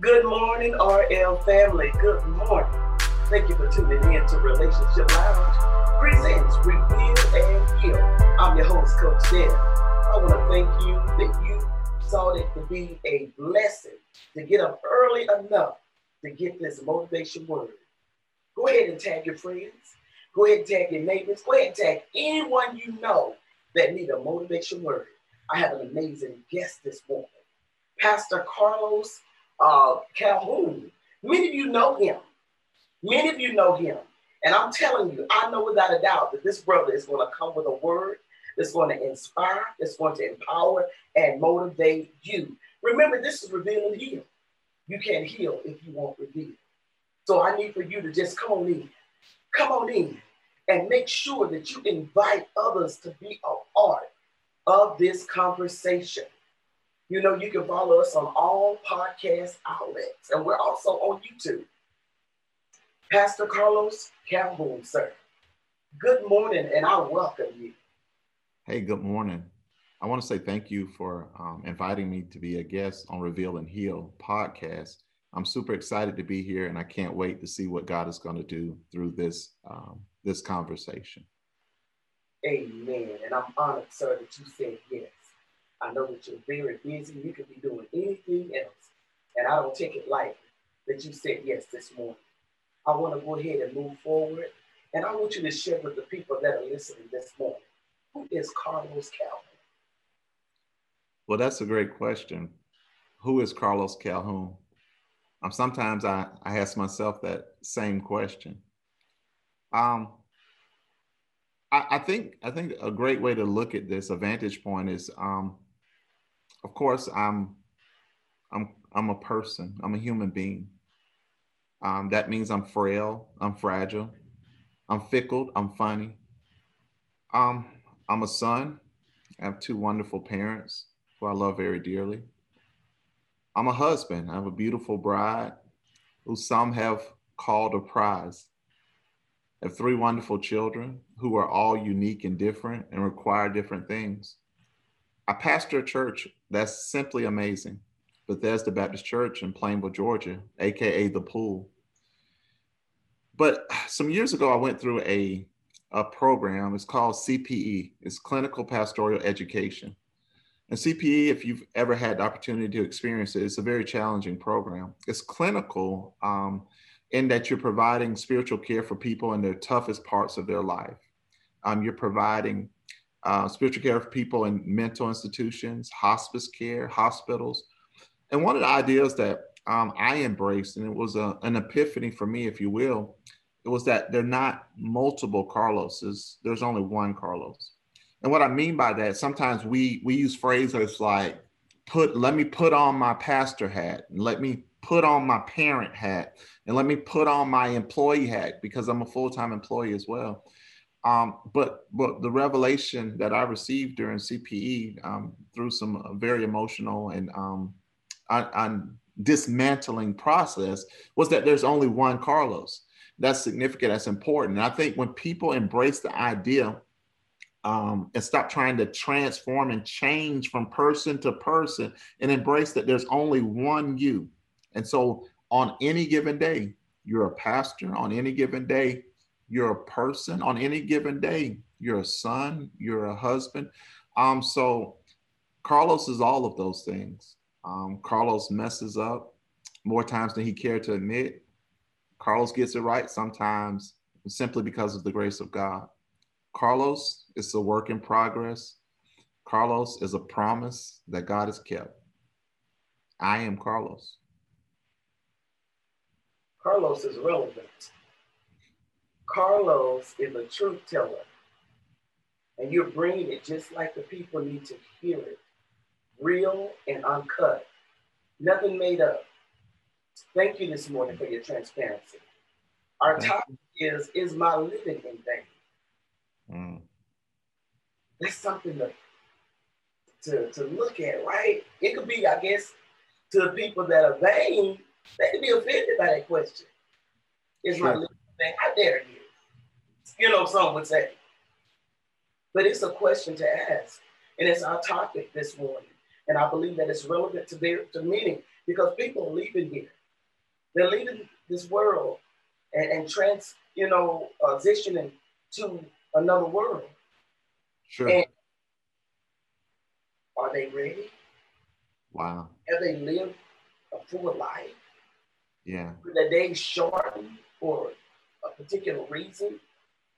Good morning, RL family. Good morning. Thank you for tuning in to Relationship Lounge. Presents Reveal and Heal. I'm your host, Coach Dan. I want to thank you that you saw it to be a blessing to get up early enough to get this motivation word. Go ahead and tag your friends. Go ahead and tag your neighbors. Go ahead and tag anyone you know that need a motivation word. I have an amazing guest this morning, Pastor Carlos uh, Calhoun. Many of you know him. Many of you know him. And I'm telling you, I know without a doubt that this brother is going to come with a word that's going to inspire, that's going to empower and motivate you. Remember, this is reveal and heal. You can't heal if you won't reveal. So I need for you to just come on in. Come on in and make sure that you invite others to be a part of this conversation. You know, you can follow us on all podcast outlets, and we're also on YouTube. Pastor Carlos Calhoun, sir. Good morning, and I welcome you. Hey, good morning. I want to say thank you for um, inviting me to be a guest on Reveal and Heal podcast. I'm super excited to be here, and I can't wait to see what God is going to do through this um, this conversation. Amen. And I'm honored, sir, that you said yes. I know that you're very busy. You could be doing anything else. And I don't take it lightly that you said yes this morning. I want to go ahead and move forward. And I want you to share with the people that are listening this morning who is Carlos Calhoun? Well, that's a great question. Who is Carlos Calhoun? Um, sometimes I, I ask myself that same question. Um, I, I think I think a great way to look at this, a vantage point, is um, of course I'm I'm I'm a person. I'm a human being. Um, that means I'm frail. I'm fragile. I'm fickle. I'm funny. Um, I'm a son. I have two wonderful parents who I love very dearly. I'm a husband. I have a beautiful bride who some have called a prize. I have three wonderful children who are all unique and different and require different things. I pastor a church that's simply amazing, Bethesda Baptist Church in Plainville, Georgia, AKA The Pool. But some years ago, I went through a, a program. It's called CPE, it's Clinical Pastoral Education. And CPE, if you've ever had the opportunity to experience it, it's a very challenging program. It's clinical um, in that you're providing spiritual care for people in their toughest parts of their life. Um, you're providing uh, spiritual care for people in mental institutions, hospice care, hospitals. And one of the ideas that um, I embraced, and it was a, an epiphany for me, if you will, it was that they're not multiple Carloses. There's only one Carlos. And what I mean by that, sometimes we we use phrases like put let me put on my pastor hat and let me put on my parent hat and let me put on my employee hat because I'm a full-time employee as well. Um, but but the revelation that I received during CPE um, through some very emotional and um, un- dismantling process was that there's only one Carlos. That's significant. That's important. And I think when people embrace the idea um, and stop trying to transform and change from person to person and embrace that there's only one you. And so on any given day, you're a pastor. On any given day, you're a person. On any given day, you're a son, you're a husband. Um, so Carlos is all of those things. Um, Carlos messes up more times than he cared to admit. Carlos gets it right sometimes simply because of the grace of God. Carlos is a work in progress. Carlos is a promise that God has kept. I am Carlos. Carlos is relevant. Carlos is a truth teller. And you're bringing it just like the people need to hear it real and uncut, nothing made up. Thank you this morning for your transparency. Our topic is Is my living in vain? Mm. That's something to, to, to look at, right? It could be, I guess, to the people that are vain, they could be offended by that question. Is sure. my living thing? How dare you? You know, some would say. But it's a question to ask. And it's our topic this morning. And I believe that it's relevant to, their, to many because people are leaving here. They're leaving this world and, and trans, you know, transitioning to another world. Sure. And are they ready? Wow. Have they lived a full life? Yeah. Were their days shortened for a particular reason?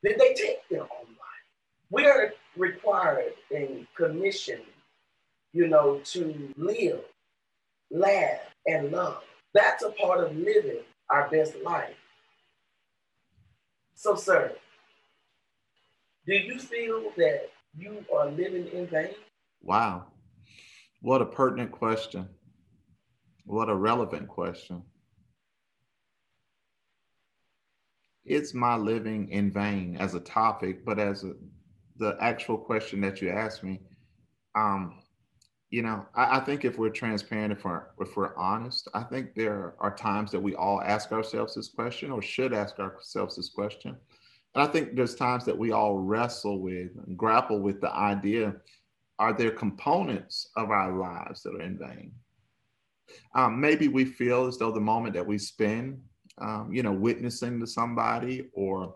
Did they take their own life? We are required and commissioned, you know, to live, laugh, and love. That's a part of living our best life. So, sir, do you feel that you are living in vain? Wow. What a pertinent question. What a relevant question. It's my living in vain as a topic, but as a, the actual question that you asked me, um, you know, I, I, think if we're transparent, if we're if we're honest, I think there are times that we all ask ourselves this question or should ask ourselves this question. And I think there's times that we all wrestle with and grapple with the idea are there components of our lives that are in vain? Um, maybe we feel as though the moment that we spend, um, you know, witnessing to somebody or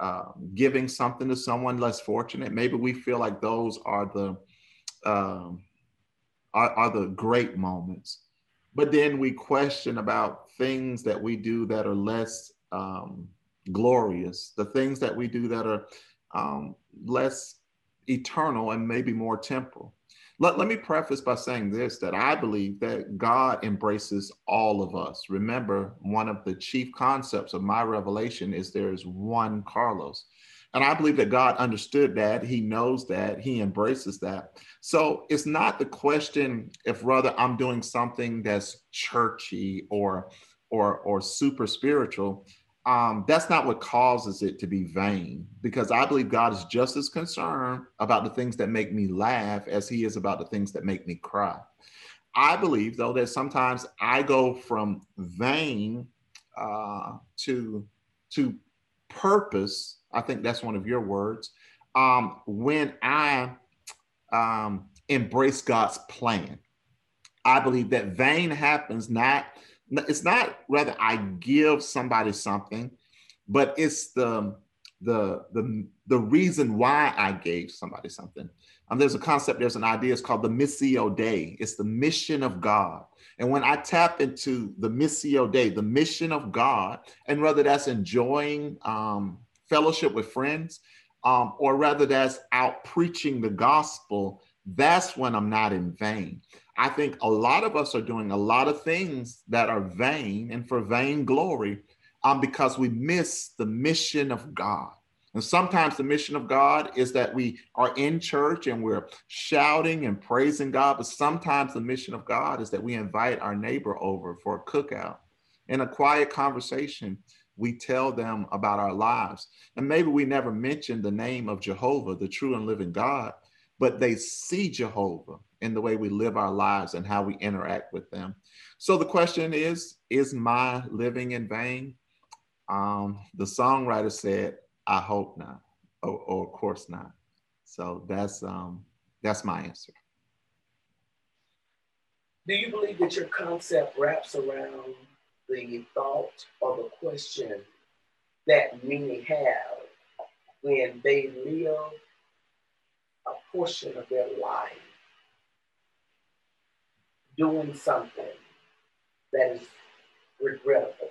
uh, giving something to someone less fortunate, maybe we feel like those are the um, are, are the great moments. But then we question about things that we do that are less um, glorious, the things that we do that are um, less eternal and maybe more temporal. Let, let me preface by saying this that I believe that God embraces all of us. Remember, one of the chief concepts of my revelation is there is one Carlos. And I believe that God understood that. He knows that. He embraces that. So it's not the question if rather I'm doing something that's churchy or or or super spiritual um, that's not what causes it to be vain because I believe God is just as concerned about the things that make me laugh as he is about the things that make me cry. I believe, though, that sometimes I go from vain uh, to, to purpose. I think that's one of your words. Um, when I um, embrace God's plan, I believe that vain happens not it's not rather I give somebody something, but it's the the the the reason why I gave somebody something. Um, there's a concept, there's an idea, it's called the Missio Dei. It's the mission of God. And when I tap into the Missio Dei, the mission of God, and whether that's enjoying um, fellowship with friends, um, or rather that's out preaching the gospel, that's when I'm not in vain. I think a lot of us are doing a lot of things that are vain and for vain glory um, because we miss the mission of God. And sometimes the mission of God is that we are in church and we're shouting and praising God. But sometimes the mission of God is that we invite our neighbor over for a cookout. In a quiet conversation, we tell them about our lives. And maybe we never mention the name of Jehovah, the true and living God, but they see Jehovah in the way we live our lives and how we interact with them. So the question is Is my living in vain? Um, the songwriter said, I hope not, or, or of course not. So that's um, that's my answer. Do you believe that your concept wraps around the thought or the question that many have when they live portion of their life doing something that is regrettable.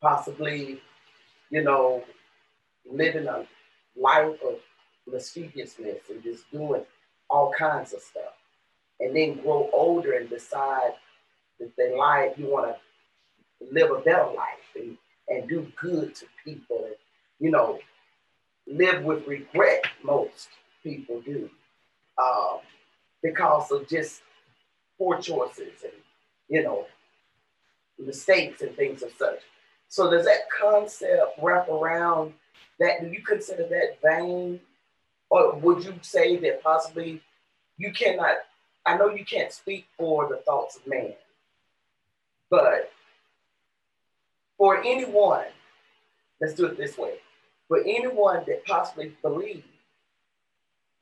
Possibly, you know, living a life of lasciviousness and just doing all kinds of stuff. And then grow older and decide that they life, you want to live a better life and, and do good to people and, you know, live with regret, most people do. Um, because of just poor choices and, you know, mistakes and things of such. So does that concept wrap around that? Do you consider that vain? Or would you say that possibly you cannot, I know you can't speak for the thoughts of man, but for anyone, let's do it this way, for anyone that possibly believes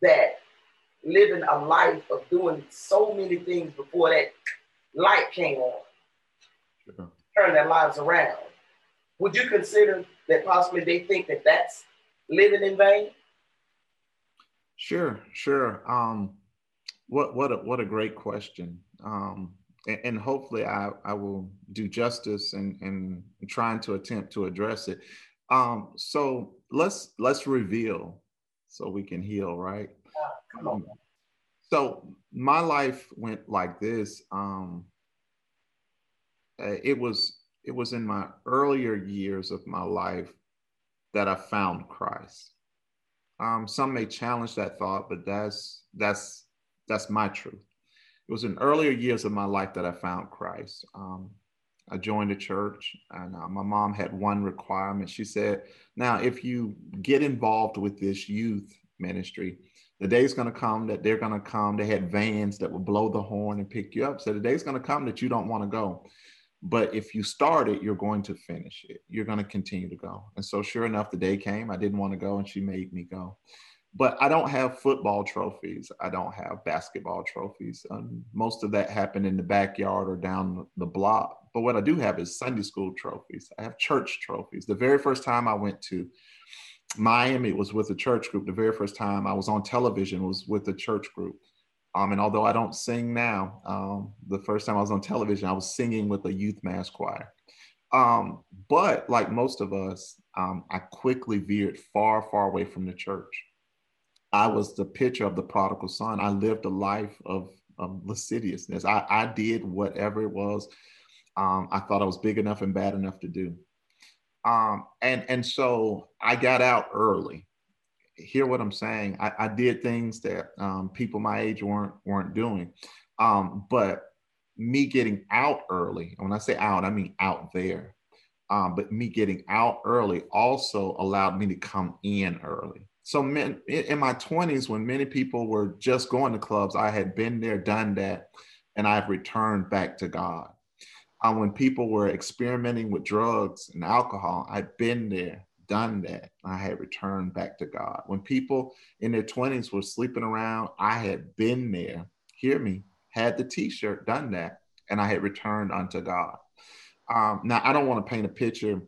that living a life of doing so many things before that light came on, sure. turned their lives around. Would you consider that possibly they think that that's living in vain? Sure, sure. Um, what what a, what a great question. Um, and, and, hopefully I, I will do justice and, and trying to attempt to address it. Um, so let's let's reveal so we can heal, right? Um, so my life went like this. Um, uh, it was it was in my earlier years of my life that I found Christ. Um, some may challenge that thought, but that's that's that's my truth. It was in earlier years of my life that I found Christ. Um, I joined a church, and uh, my mom had one requirement. She said, "Now, if you get involved with this youth ministry, the day's going to come that they're going to come. They had vans that would blow the horn and pick you up. So the day's going to come that you don't want to go. But if you start it, you're going to finish it. You're going to continue to go. And so, sure enough, the day came. I didn't want to go, and she made me go. But I don't have football trophies. I don't have basketball trophies. Um, most of that happened in the backyard or down the block. But what I do have is Sunday school trophies. I have church trophies. The very first time I went to Miami was with a church group. The very first time I was on television was with a church group. Um, and although I don't sing now, um, the first time I was on television, I was singing with a youth mass choir. Um, but like most of us, um, I quickly veered far, far away from the church. I was the picture of the prodigal son. I lived a life of, of lasciviousness. I, I did whatever it was um, I thought I was big enough and bad enough to do. Um, and and so I got out early hear what I'm saying. I, I did things that um, people my age weren't weren't doing, um, but me getting out early. When I say out, I mean out there. Um, but me getting out early also allowed me to come in early. So men, in my 20s, when many people were just going to clubs, I had been there, done that, and I've returned back to God. Um, when people were experimenting with drugs and alcohol, I'd been there, done that, I had returned back to God. When people in their 20s were sleeping around, I had been there, hear me, had the t shirt, done that, and I had returned unto God. Um, now, I don't want to paint a picture.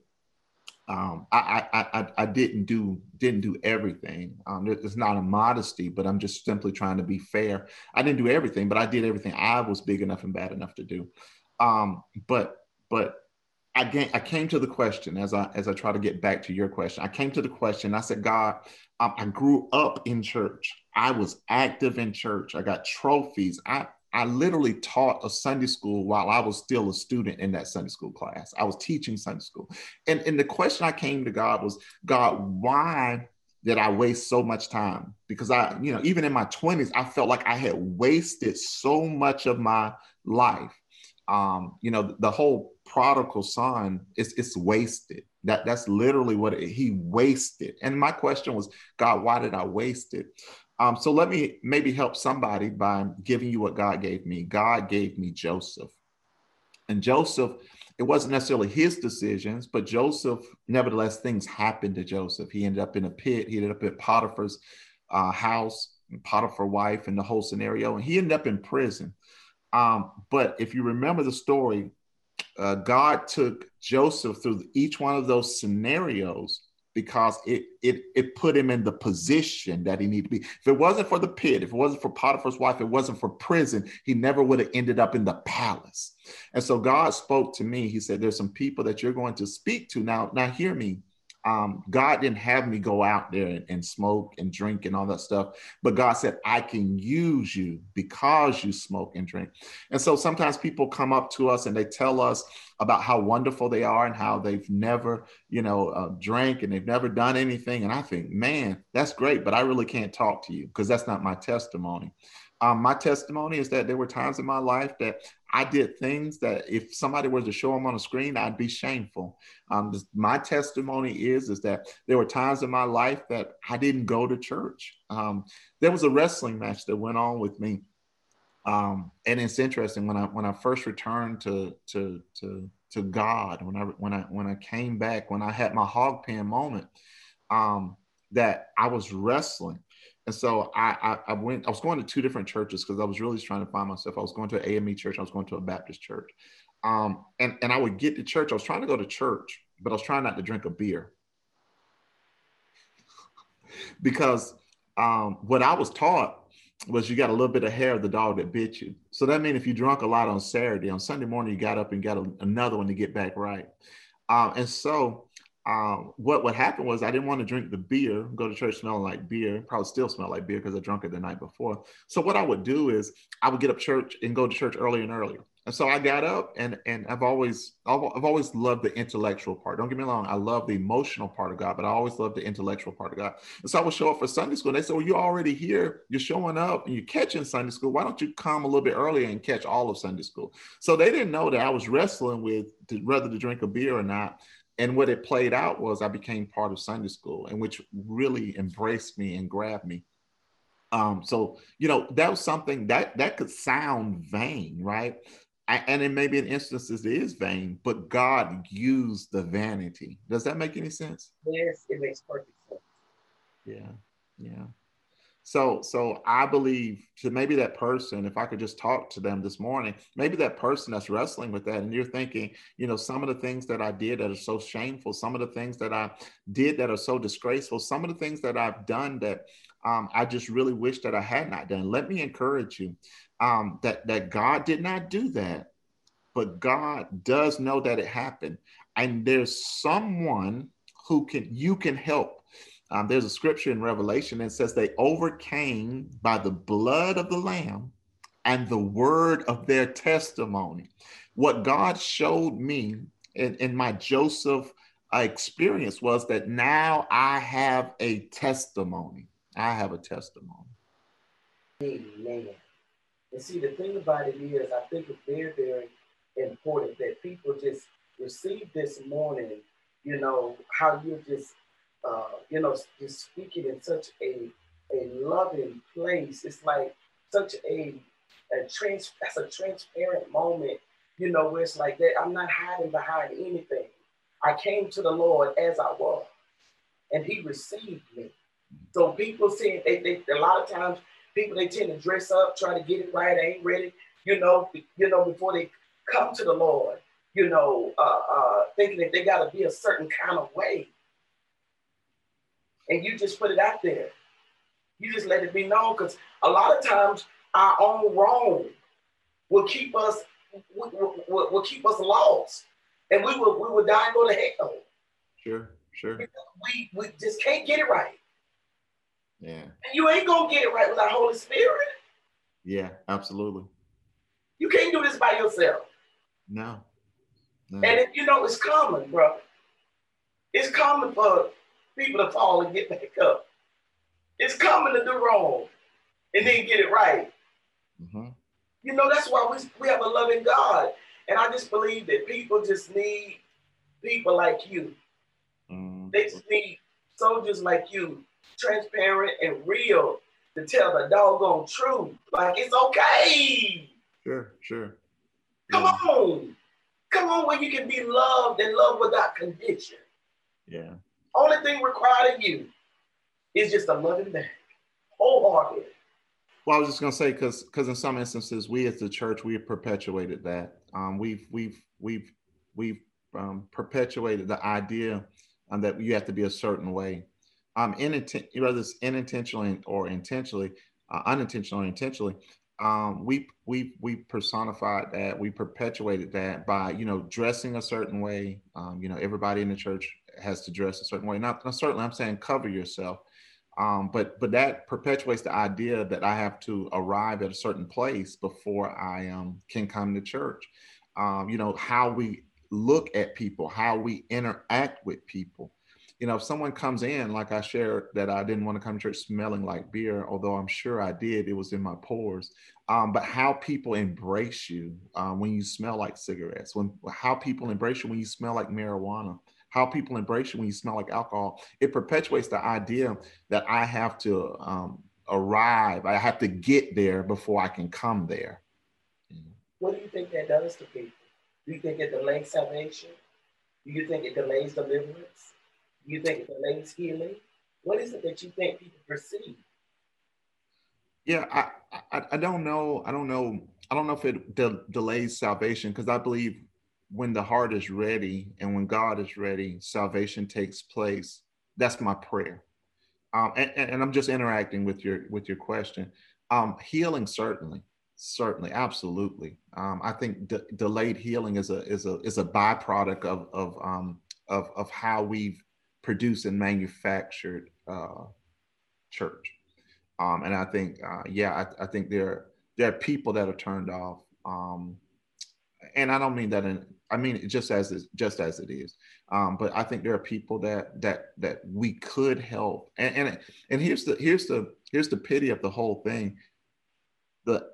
Um, I, I, I, I, didn't do didn't do everything. Um, it's not a modesty, but I'm just simply trying to be fair. I didn't do everything, but I did everything I was big enough and bad enough to do. Um, but but I, I came to the question as I as I try to get back to your question. I came to the question. I said, God, um, I grew up in church. I was active in church. I got trophies. I I literally taught a Sunday school while I was still a student in that Sunday school class. I was teaching Sunday school, and and the question I came to God was, God, why did I waste so much time? Because I, you know, even in my twenties, I felt like I had wasted so much of my life um, you know, the whole prodigal son is it's wasted. That that's literally what it, he wasted. And my question was, God, why did I waste it? Um, so let me maybe help somebody by giving you what God gave me. God gave me Joseph, and Joseph. It wasn't necessarily his decisions, but Joseph, nevertheless, things happened to Joseph. He ended up in a pit. He ended up at Potiphar's uh, house, Potiphar wife, and the whole scenario, and he ended up in prison. Um, but if you remember the story, uh, God took Joseph through each one of those scenarios because it it it put him in the position that he needed to be. If it wasn't for the pit, if it wasn't for Potiphar's wife, if it wasn't for prison, he never would have ended up in the palace. And so God spoke to me. He said, "There's some people that you're going to speak to now. Now hear me um, God didn't have me go out there and, and, smoke and drink and all that stuff. But God said, I can use you because you smoke and drink. And so sometimes people come up to us and they tell us about how wonderful they are and how they've never, you know, uh, drank and they've never done anything. And I think, man, that's great, but I really can't talk to you because that's not my testimony. Um, my testimony is that there were times in my life that I did things that if somebody were to show them on a screen, I'd be shameful. Um, this, my testimony is is that there were times in my life that I didn't go to church. Um, there was a wrestling match that went on with me, um, and it's interesting when I when I first returned to to to to God when I when I when I came back when I had my hog pen moment um, that I was wrestling and so I, I, I went. I was going to two different churches because I was really trying to find myself. I was going to an AME church. I was going to a Baptist church, um, and and I would get to church. I was trying to go to church, but I was trying not to drink a beer because um, what I was taught was you got a little bit of hair of the dog that bit you. So that means if you drunk a lot on Saturday, on Sunday morning you got up and got a, another one to get back right. Um, and so um, what would happen was I didn't want to drink the beer, go to church smelling like beer, probably still smell like beer because I drunk it the night before. So what I would do is I would get up church and go to church earlier and earlier. And so I got up and and I've always I've, always loved the intellectual part. Don't get me wrong, I love the emotional part of God, but I always love the intellectual part of God. And so I would show up for Sunday school. And they said, Well, you're already here, you're showing up and you're catching Sunday school. Why don't you come a little bit earlier and catch all of Sunday school? So they didn't know that I was wrestling with whether to drink a beer or not and what it played out was I became part of Sunday school, and which really embraced me and grabbed me. Um, so you know that was something that that could sound vain, right? I, and in maybe in instances it is vain, but God used the vanity. Does that make any sense? Yes, it makes perfect sense. Yeah, yeah. So, so I believe to maybe that person, if I could just talk to them this morning, maybe that person that's wrestling with that, and you're thinking, you know, some of the things that I did that are so shameful, some of the things that I did that are so disgraceful, some of the things that I've done that um, I just really wish that I had not done. Let me encourage you um, that that God did not do that, but God does know that it happened, and there's someone who can you can help um, there's a scripture in Revelation that says they overcame by the blood of the Lamb and the word of their testimony. What God showed me in, in my Joseph uh, experience was that now I have a testimony. I have a testimony. Amen. And see, the thing about it is, I think it's very, very important that people just receive this morning, you know, how you're just uh, you know, just speaking in such a a loving place. It's like such a a trans that's a transparent moment, you know, where it's like that. I'm not hiding behind anything. I came to the Lord as I was, and He received me. So people say they, they a lot of times people they tend to dress up, try to get it right, ain't ready, you know, you know, before they come to the Lord, you know, uh, uh, thinking that they got to be a certain kind of way and you just put it out there. You just let it be known because a lot of times our own wrong will keep us will, will, will keep us lost, and we will we will die and go to hell. Sure, sure. we we just can't get it right. Yeah. And you ain't gonna get it right without Holy Spirit. Yeah, absolutely. You can't do this by yourself. No. no. And it, you know it's common, bro. It's common for people to fall and get back up. It's common to do wrong and then get it right. Mm-hmm. You know, that's why we, we have a loving God. And I just believe that people just need people like you. Mm-hmm. They just need soldiers like you, transparent and real, to tell the doggone truth. Like, it's okay. Sure, sure. Come yeah. on. Come on, where you can be loved and loved without condition. Yeah. Only thing required of you is just a loving back, wholehearted. Well, I was just gonna say because because in some instances we as the church we have perpetuated that. Um, we've we've we've we've um, perpetuated the idea um, that you have to be a certain way. Um, inint- whether it's unintentionally or intentionally, uh, unintentionally intentionally, um, we we we personified that, we perpetuated that by you know dressing a certain way. Um, you know, everybody in the church has to dress a certain way. Not, not certainly, I'm saying cover yourself, um, but but that perpetuates the idea that I have to arrive at a certain place before I um, can come to church. Um, you know how we look at people, how we interact with people. You know, if someone comes in, like I shared that I didn't want to come to church smelling like beer, although I'm sure I did, it was in my pores. Um, but how people embrace you um, when you smell like cigarettes, when how people embrace you when you smell like marijuana, how people embrace you when you smell like alcohol, it perpetuates the idea that I have to um, arrive, I have to get there before I can come there. What do you think that does to people? Do you think it delays salvation? Do you think it delays deliverance? Do you think it delays healing? What is it that you think people perceive? Yeah, I, I, I don't know. I don't know. I don't know if it de- delays salvation because I believe when the heart is ready and when God is ready, salvation takes place. That's my prayer. Um, and, and, I'm just interacting with your with your question. Um, healing certainly, certainly, absolutely. Um, I think de- delayed healing is a is a is a byproduct of of um, of of how we've produced and manufactured uh, church. Um, and I think, uh, yeah, I, I, think there there are people that are turned off. Um, and I don't mean that in, I mean just as just as it is. Um, but I think there are people that that that we could help. And and and here's the here's the here's the pity of the whole thing. The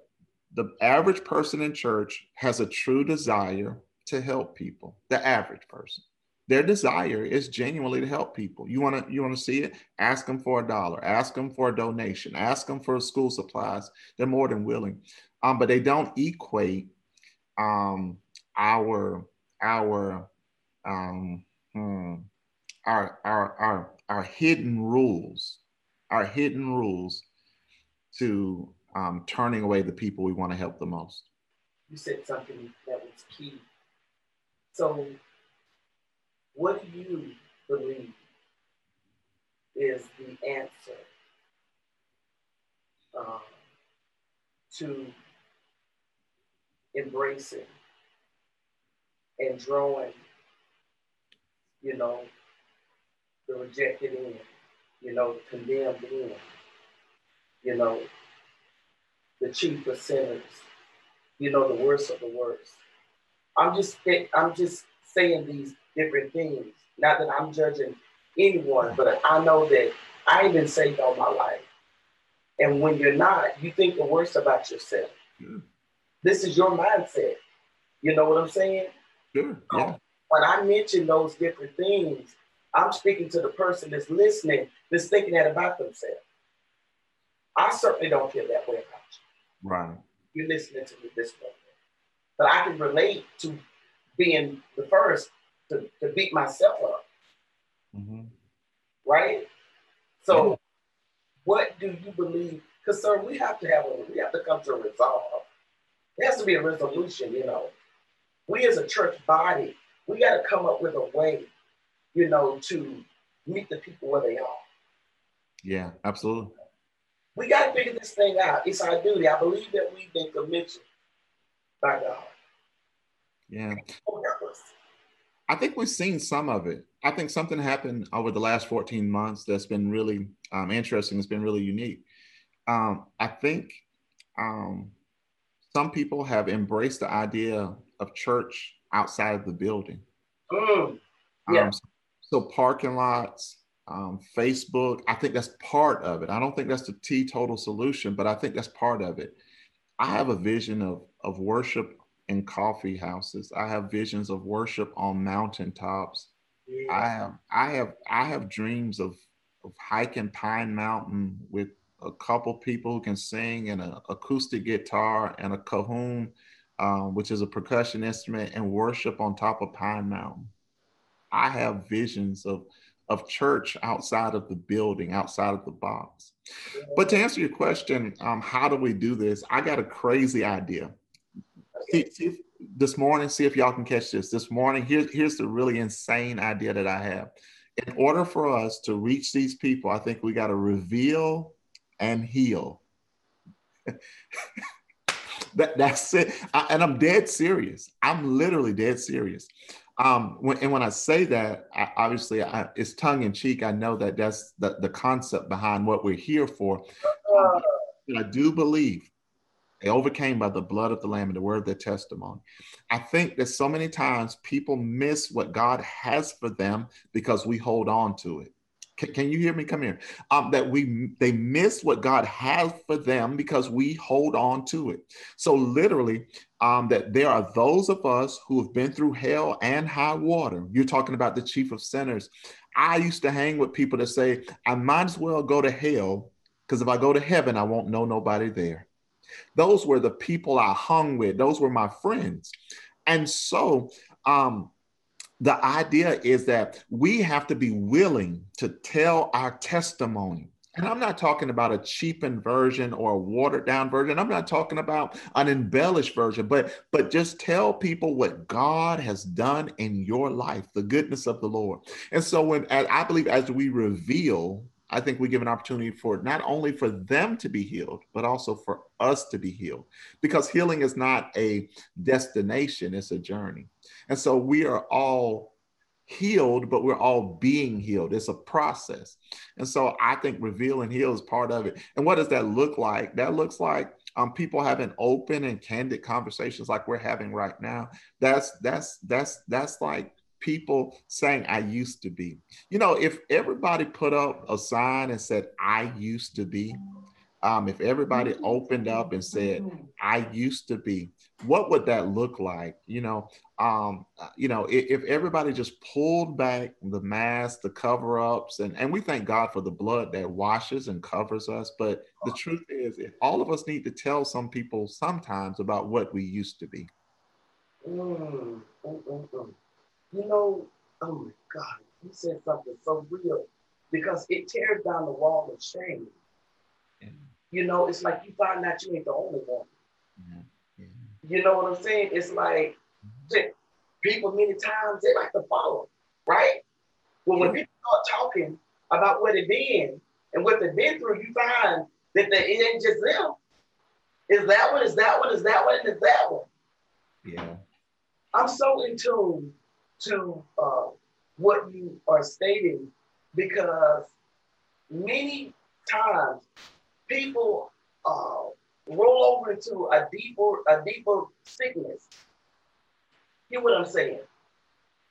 the average person in church has a true desire to help people. The average person their desire is genuinely to help people. You want to you want to see it? Ask them for a dollar. Ask them for a donation. Ask them for school supplies. They're more than willing, um, but they don't equate um, our our um, hmm, our our our our hidden rules, our hidden rules to um, turning away the people we want to help the most. You said something that was key. So what do you believe is the answer um, to embracing and drawing, you know, the rejected in, you know, the condemned in, you know, the chief of sinners, you know, the worst of the worst. I'm just I'm just saying these different things. Not that I'm judging anyone, but I know that I've been saved all my life. And when you're not, you think the worst about yourself. Sure. This is your mindset. You know what I'm saying? Sure. Yeah. when I mention those different things, I'm speaking to the person that's listening, that's thinking that about themselves. I certainly don't feel that way about you. Right. You're listening to me this way. But I can relate to being the first to, to beat myself up. Mm-hmm. Right? So, yeah. what do you believe? Because, sir, we have to have a, we have to come to a resolve. There has to be a resolution, you know. We as a church body, we got to come up with a way, you know, to meet the people where they are. Yeah, absolutely. We got to figure this thing out. It's our duty. I believe that we've been commissioned by God. Yeah. I think we've seen some of it. I think something happened over the last 14 months that's been really um, interesting. It's been really unique. Um, I think um, some people have embraced the idea of church outside of the building. Mm, yeah. Um, so parking lots, um, Facebook, I think that's part of it. I don't think that's the teetotal solution, but I think that's part of it. I have a vision of, of worship in coffee houses. I have visions of worship on mountaintops. Yeah. I have I have I have dreams of of hiking Pine Mountain with a couple people who can sing and an acoustic guitar and a cajon, um, which is a percussion instrument, and worship on top of Pine Mountain. I have visions of of church outside of the building, outside of the box. But to answer your question, um, how do we do this? I got a crazy idea see, see if, this morning, see if y'all can catch this. This morning, here, here's the really insane idea that I have. In order for us to reach these people, I think we got to reveal and heal. that, that's it. I, and I'm dead serious. I'm literally dead serious. Um, when, and when I say that, I, obviously I, it's tongue in cheek. I know that that's the, the concept behind what we're here for. Um, I do believe they overcame by the blood of the Lamb and the word of their testimony. I think that so many times people miss what God has for them because we hold on to it. Can, can you hear me? Come here. Um, that we they miss what God has for them because we hold on to it. So literally, um, that there are those of us who have been through hell and high water. You're talking about the chief of sinners. I used to hang with people that say, I might as well go to hell because if I go to heaven, I won't know nobody there. Those were the people I hung with. Those were my friends. And so um, the idea is that we have to be willing to tell our testimony And I'm not talking about a cheapened version or a watered down version. I'm not talking about an embellished version, but but just tell people what God has done in your life, the goodness of the Lord. And so when I believe as we reveal, I think we give an opportunity for not only for them to be healed, but also for us to be healed. Because healing is not a destination, it's a journey. And so we are all healed, but we're all being healed. It's a process. And so I think reveal and heal is part of it. And what does that look like? That looks like um, people having open and candid conversations like we're having right now. That's that's that's that's like people saying I used to be. You know, if everybody put up a sign and said I used to be, um, if everybody opened up and said I used to be, what would that look like? You know, um, uh, you know, if, if, everybody just pulled back the mask, the cover-ups, and and we thank God for the blood that washes and covers us. But the truth is, all of us need to tell some people sometimes about what we used to be. Mm, mm, mm, mm. You know, oh my God, you said something so real because it tears down the wall of shame. Yeah. You know, it's like you find out you ain't the only one. Yeah. You know what I'm saying? It's like people many times they like to follow, right? Well, when people start talking about what they've been and what they've been through, you find that they, it ain't just them. Is that one? Is that one? Is that one? Is that one? Yeah. I'm so in tune to uh, what you are stating because many times people uh, roll over into a deeper, a deeper sickness. Hear what I'm saying?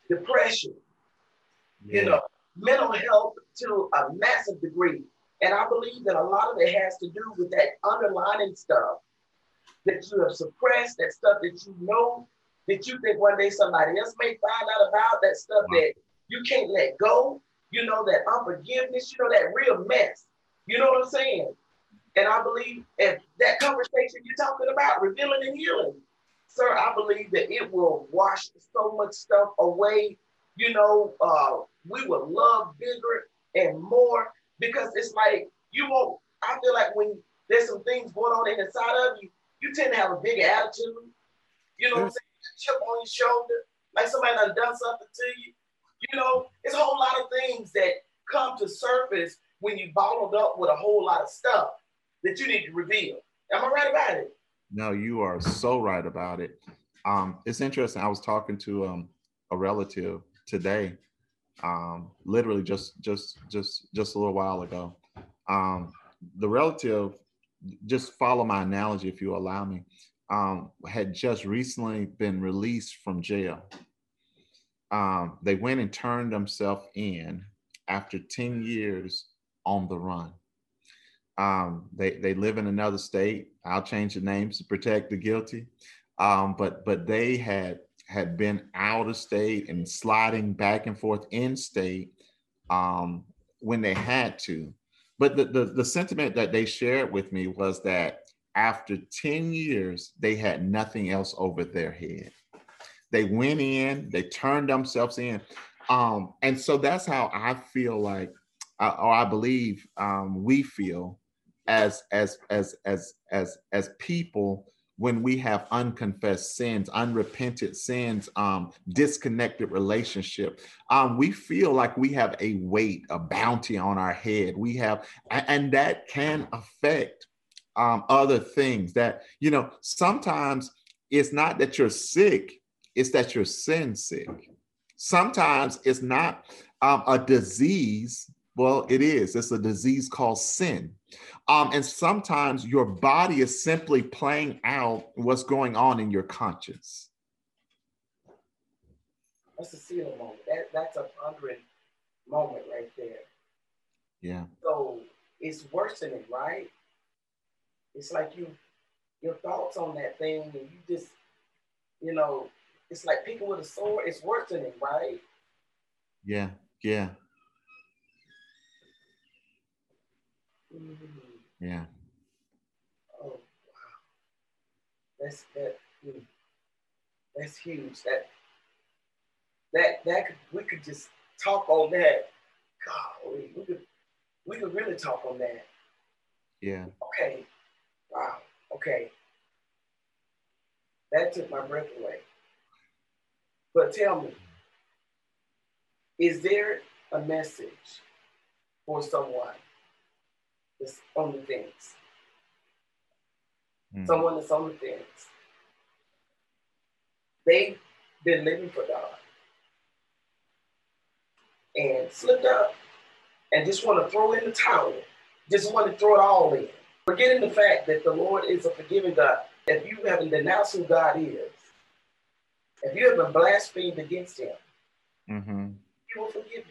Depression, yeah. you know, mental health to a massive degree. And I believe that a lot of it has to do with that underlying stuff that you have suppressed, that stuff that you know that you think one day somebody else may find out about, that stuff wow. that you can't let go, you know, that unforgiveness, you know, that real mess. You know what I'm saying? And I believe if that conversation you're talking about, revealing and healing, sir, I believe that it will wash so much stuff away. You know, uh, we will love bigger and more because it's like you won't. I feel like when there's some things going on inside of you, you tend to have a big attitude. You know what I'm saying? Chip on your shoulder, like somebody done done something to you. You know, it's a whole lot of things that come to surface when you bottled up with a whole lot of stuff that you need to reveal. Am I right about it? No, you are so right about it. Um, it's interesting. I was talking to um, a relative today, um, literally just just just just a little while ago. Um, the relative, just follow my analogy if you allow me, um, had just recently been released from jail. Um, they went and turned themselves in after 10 years on the run. Um, they they live in another state. I'll change the names to protect the guilty. Um, but but they had had been out of state and sliding back and forth in state um, when they had to. But the, the the sentiment that they shared with me was that after 10 years, they had nothing else over their head. They went in, they turned themselves in. Um, and so that's how I feel like, uh, or I believe um, we feel as as as as as as people when we have unconfessed sins, unrepented sins, um, disconnected relationship, um, we feel like we have a weight, a bounty on our head. We have, and that can affect um, other things. That you know, sometimes it's not that you're sick; it's that you're sin sick. Sometimes it's not um, a disease. Well, it is. It's a disease called sin. Um, and sometimes your body is simply playing out what's going on in your conscience. That's a Selah moment. That, that's a pondering moment right there. Yeah. So it's worsening, right? It's like you, your thoughts on that thing, and you just, you know, it's like picking with a sword. It's worsening, right? Yeah. Yeah. Mm-hmm. Yeah. Oh wow. That's that. Hmm. That's huge. That that that could we could just talk on that. God, we could we could really talk on that. Yeah. Okay. Wow. Okay. That took my breath away. But tell me, is there a message for someone that's on the fence? Mm. Someone that's on the fence. They've been living for God and slipped up and just want to throw in the towel, just want to throw it all in. Forgetting the fact that the Lord is a forgiving God. If you haven't denounced who God is, if you haven't blasphemed against Him, mm-hmm. He will forgive you.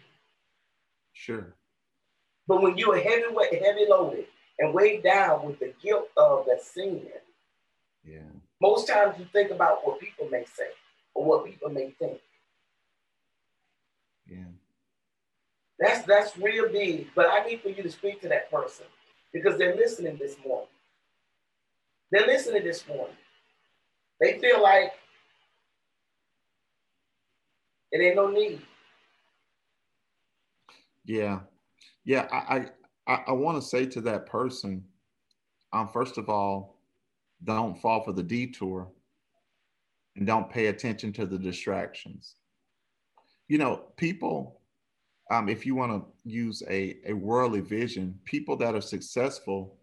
Sure. But when you are heavy, heavy loaded and weighed down with the guilt of the sin, yeah. Most times you think about what people may say or what people may think. Yeah. That's that's real big. But I need for you to speak to that person because they're listening this morning. They're listening this morning. They feel like it ain't no need. Yeah. Yeah. I I, I want to say to that person, um, first of all, don't fall for the detour and don't pay attention to the distractions. You know, people, um, if you want to use a, a worldly vision, people that are successful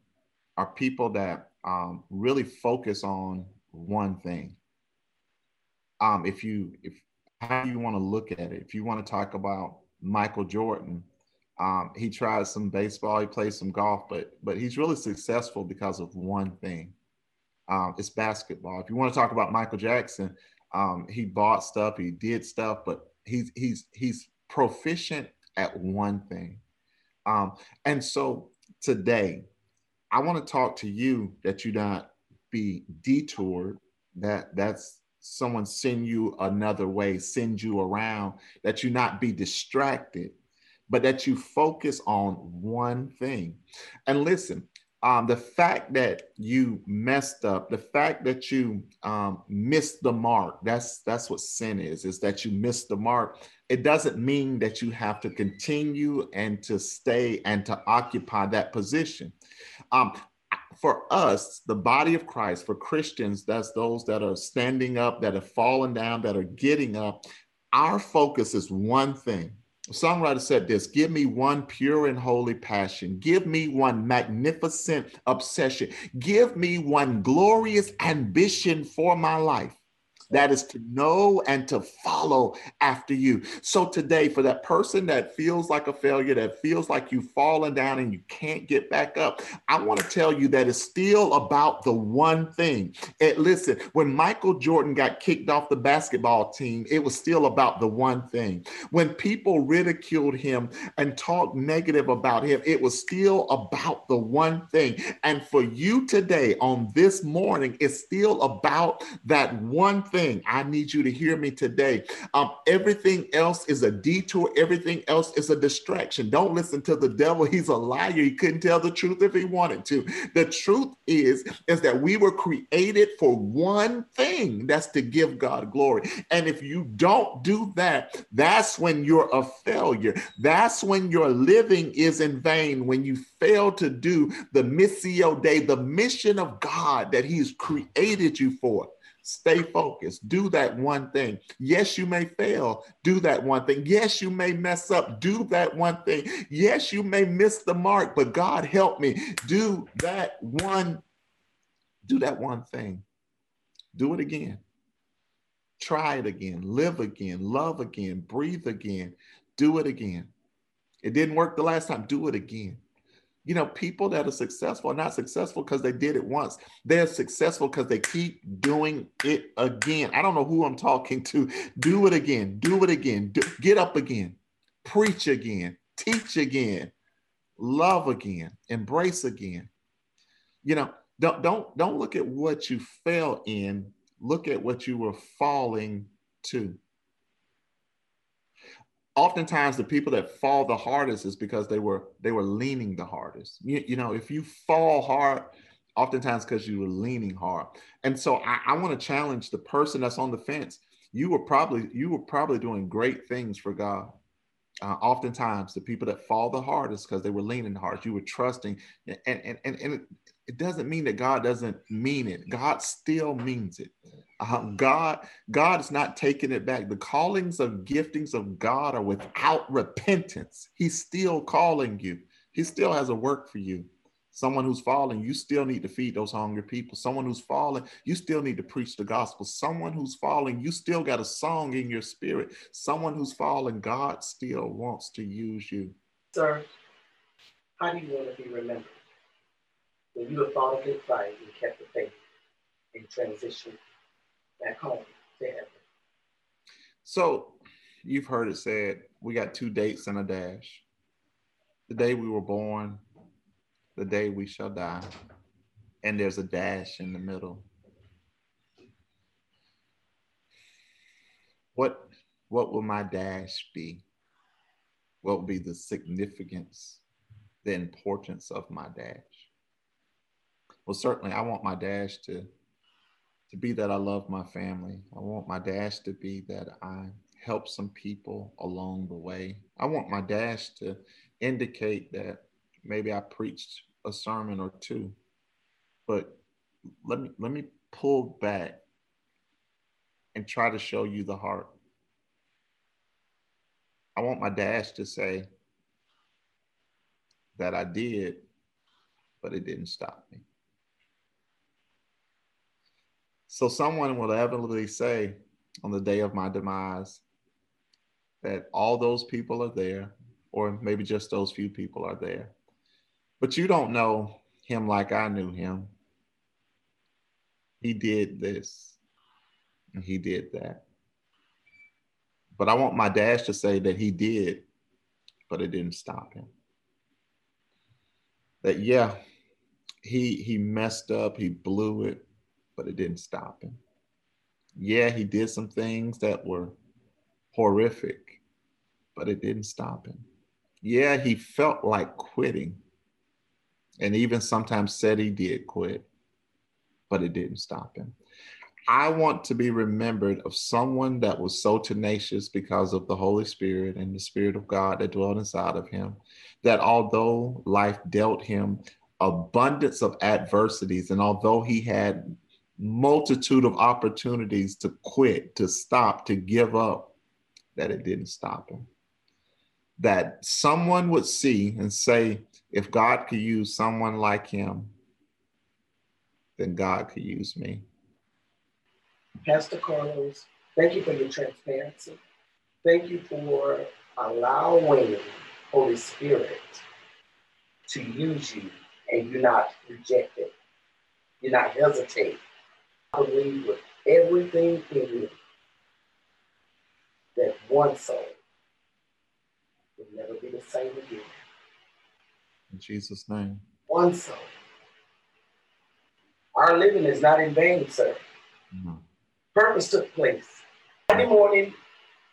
are people that um, really focus on one thing. Um, if you, if how you want to look at it, if you want to talk about Michael Jordan, um, he tried some baseball, he played some golf, but but he's really successful because of one thing um, it's basketball. If you want to talk about Michael Jackson, um, he bought stuff, he did stuff, but he's he's he's proficient at one thing. Um, and so today, I want to talk to you that you not be detoured. That that's someone send you another way, send you around. That you not be distracted, but that you focus on one thing. And listen, um, the fact that you messed up, the fact that you um, missed the mark, that's that's what sin is, is that you missed the mark. It doesn't mean that you have to continue and to stay and to occupy that position. Um, for us, the body of Christ, for Christians, that's those that are standing up, that have fallen down, that are getting up. Our focus is one thing the songwriter said this Give me one pure and holy passion. Give me one magnificent obsession. Give me one glorious ambition for my life that is to know and to follow after you. So today, for that person that feels like a failure, that feels like you've fallen down and you can't get back up, I want to tell you that it's still about the one thing. And listen, when Michael Jordan got kicked off the basketball team, it was still about the one thing. When people ridiculed him and talked negative about him, it was still about the one thing. And for you today on this morning, it's still about that one thing thing. I need you to hear me today. Um, everything else is a detour, everything else is a distraction. Don't listen to the devil. He's a liar. He couldn't tell the truth if he wanted to. The truth is, is that we were created for one thing that's to give God glory. And if you don't do that, that's when you're a failure. That's when your living is in vain, when you fail to do the missio dei, the mission of God that He's created you for. Stay focused. Do that one thing. Yes, you may fail. Do that one thing. Yes, you may mess up. Do that one thing. Yes, you may miss the mark, but God help me. Do that one. Do that one thing. Do it again. Try it again. Live again. Love again. Breathe again. Do it again. It didn't work the last time. Do it again. You know, people that are successful are not successful because they did it once. They're successful because they keep doing it again. I don't know who I'm talking to. Do it again. Do it again. Do, get up again. Preach again. Teach again. Love again. Embrace again. You know, don't don't don't look at what you fell in. Look at what you were falling to oftentimes the people that fall the hardest is because they were they were leaning the hardest you, you know if you fall hard oftentimes because you were leaning hard and so i, I want to challenge the person that's on the fence you were probably you were probably doing great things for god uh, oftentimes the people that fall the hardest because they were leaning hardest. You were trusting, and and and, and it, it, doesn't mean that God doesn't mean it. God still means it. Uh, God God is not taking it back. The callings of giftings of God are without repentance. He's still calling you. He still has a work for you. Someone who's falling, you still need to feed those hungry people. Someone who's falling, you still need to preach the gospel. Someone who's falling, you still got a song in your spirit. Someone who's falling, God still wants to use you. Sir, how do you want to be remembered? When you have fought a good fight and kept the faith and transitioned back home to heaven. So you've heard it said, we got two dates and a dash. The day we were born the day we shall die, and there's a dash in the middle. What what will my dash be? What will be the significance, the importance of my dash? Well, certainly I want my dash to to be that I love my family. I want my dash to be that I help some people along the way. I want my dash to indicate that maybe I preached a sermon or two, but let me let me pull back and try to show you the heart. I want my dash to say that I did, but it didn't stop me. So someone will evidently say on the day of my demise that all those people are there, or maybe just those few people are there. But you don't know him like I knew him. He did this and he did that. But I want my dash to say that he did, but it didn't stop him. That yeah, he he messed up, he blew it, but it didn't stop him. Yeah, he did some things that were horrific, but it didn't stop him. Yeah, he felt like quitting, and even sometimes said he did quit, but it didn't stop him. I want to be remembered of someone that was so tenacious because of the Holy Spirit and the Spirit of God that dwelt inside of him, that although life dealt him abundance of adversities, and although he had multitude of opportunities to quit, to stop, to give up, that it didn't stop him. That someone would see and say, if God could use someone like him, then God could use me. Pastor Carlos, thank you for your transparency. Thank you for allowing Holy Spirit to use you and you're not reject it. You not hesitate. Believe with everything in you that one soul will never be the same again. In Jesus' name. One soul. Our living is not in vain, sir. Mm-hmm. Purpose took place. Monday morning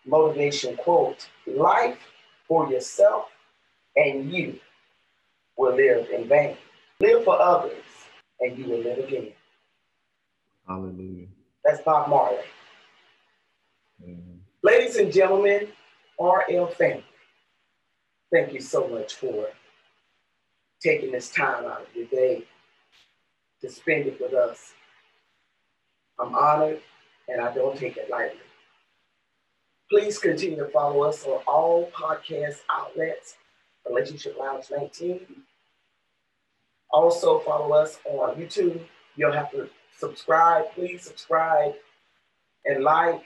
motivation quote Life for yourself and you will live in vain. Live for others and you will live again. Hallelujah. That's Bob Marley. Mm-hmm. Ladies and gentlemen, RL family, thank you so much for taking this time out of your day to spend it with us. I'm honored and I don't take it lightly. Please continue to follow us on all podcast outlets, Relationship Lounge 19. Also follow us on YouTube. You'll have to subscribe. Please subscribe and like.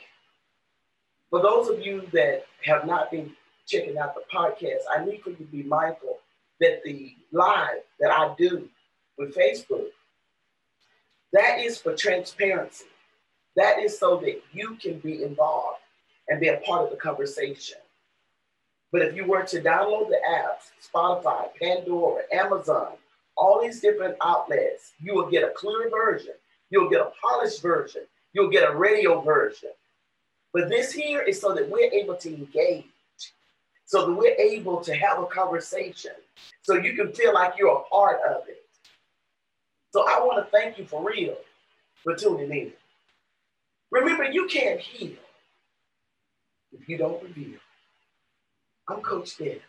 For those of you that have not been checking out the podcast, I need for you to be mindful that the live that I do with Facebook, that is for transparency. That is so that you can be involved and be a part of the conversation. But if you were to download the apps, Spotify, Pandora, Amazon, all these different outlets, you will get a clear version. You'll get a polished version. You'll get a radio version. But this here is so that we're able to engage so that we're able to have a conversation so you can feel like you're a part of it. So I want to thank you for real for tuning in. Remember, you can't heal if you don't reveal. I'm Coach Dan.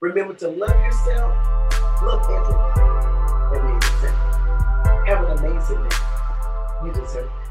Remember to love yourself, love everyone, and be yourself. Have an amazing day. You deserve it.